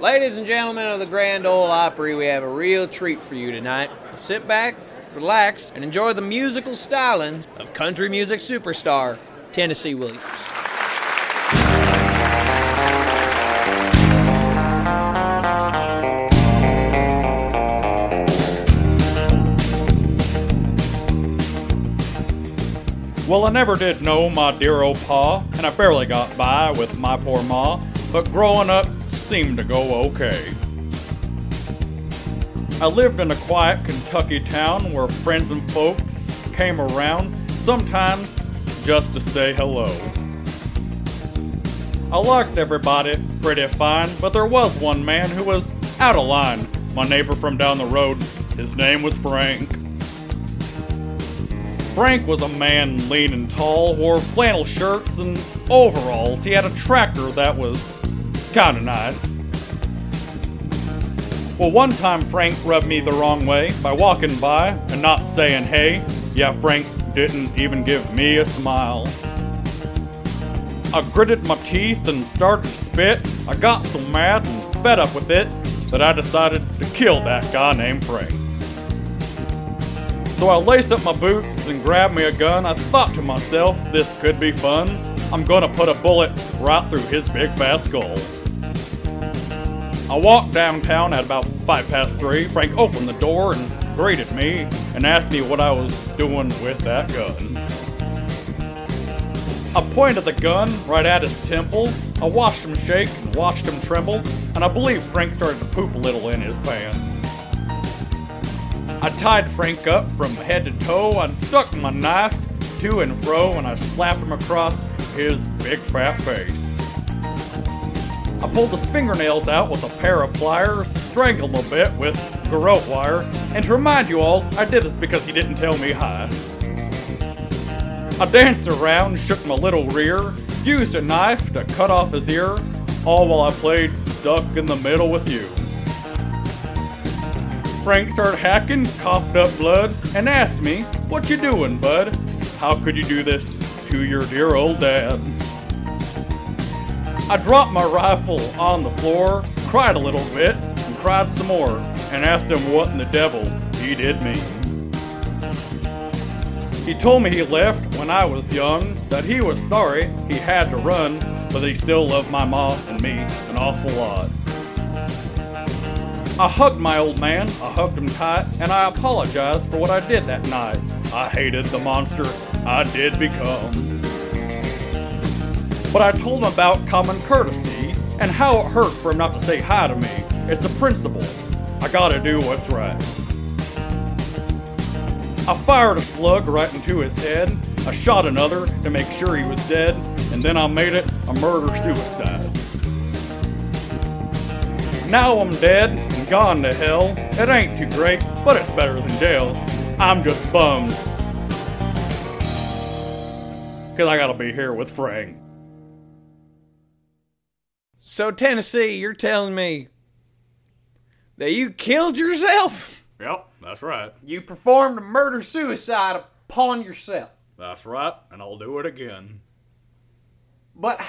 Ladies and gentlemen of the Grand Ole Opry, we have a real treat for you tonight. Sit back, relax, and enjoy the musical stylings of country music superstar Tennessee Williams. Well, I never did know my dear old pa, and I barely got by with my poor ma, but growing up seemed to go okay. I lived in a quiet Kentucky town where friends and folks came around, sometimes just to say hello. I liked everybody pretty fine, but there was one man who was out of line. My neighbor from down the road, his name was Frank. Frank was a man lean and tall, wore flannel shirts and overalls. He had a tractor that was kinda nice. Well, one time Frank rubbed me the wrong way by walking by and not saying hey. Yeah, Frank didn't even give me a smile. I gritted my teeth and started to spit. I got so mad and fed up with it that I decided to kill that guy named Frank. So I laced up my boots and grabbed me a gun. I thought to myself, this could be fun. I'm gonna put a bullet right through his big fat skull. I walked downtown at about five past three. Frank opened the door and greeted me and asked me what I was doing with that gun. I pointed the gun right at his temple. I watched him shake and watched him tremble, and I believe Frank started to poop a little in his pants. I tied Frank up from head to toe and stuck my knife to and fro and I slapped him across his big fat face. I pulled his fingernails out with a pair of pliers, strangled him a bit with garrote wire, and to remind you all, I did this because he didn't tell me hi. I danced around, shook my little rear, used a knife to cut off his ear, all while I played stuck in the middle with you. Frank started hacking, coughed up blood, and asked me, What you doing, bud? How could you do this to your dear old dad? I dropped my rifle on the floor, cried a little bit, and cried some more, and asked him what in the devil he did mean. He told me he left when I was young, that he was sorry he had to run, but he still loved my mom and me an awful lot. I hugged my old man, I hugged him tight, and I apologized for what I did that night. I hated the monster I did become. But I told him about common courtesy and how it hurt for him not to say hi to me. It's a principle. I gotta do what's right. I fired a slug right into his head. I shot another to make sure he was dead, and then I made it a murder suicide. Now I'm dead and gone to hell. It ain't too great, but it's better than jail. I'm just bummed. Cause I gotta be here with Frank. So, Tennessee, you're telling me that you killed yourself? Yep, that's right. You performed a murder suicide upon yourself. That's right, and I'll do it again. But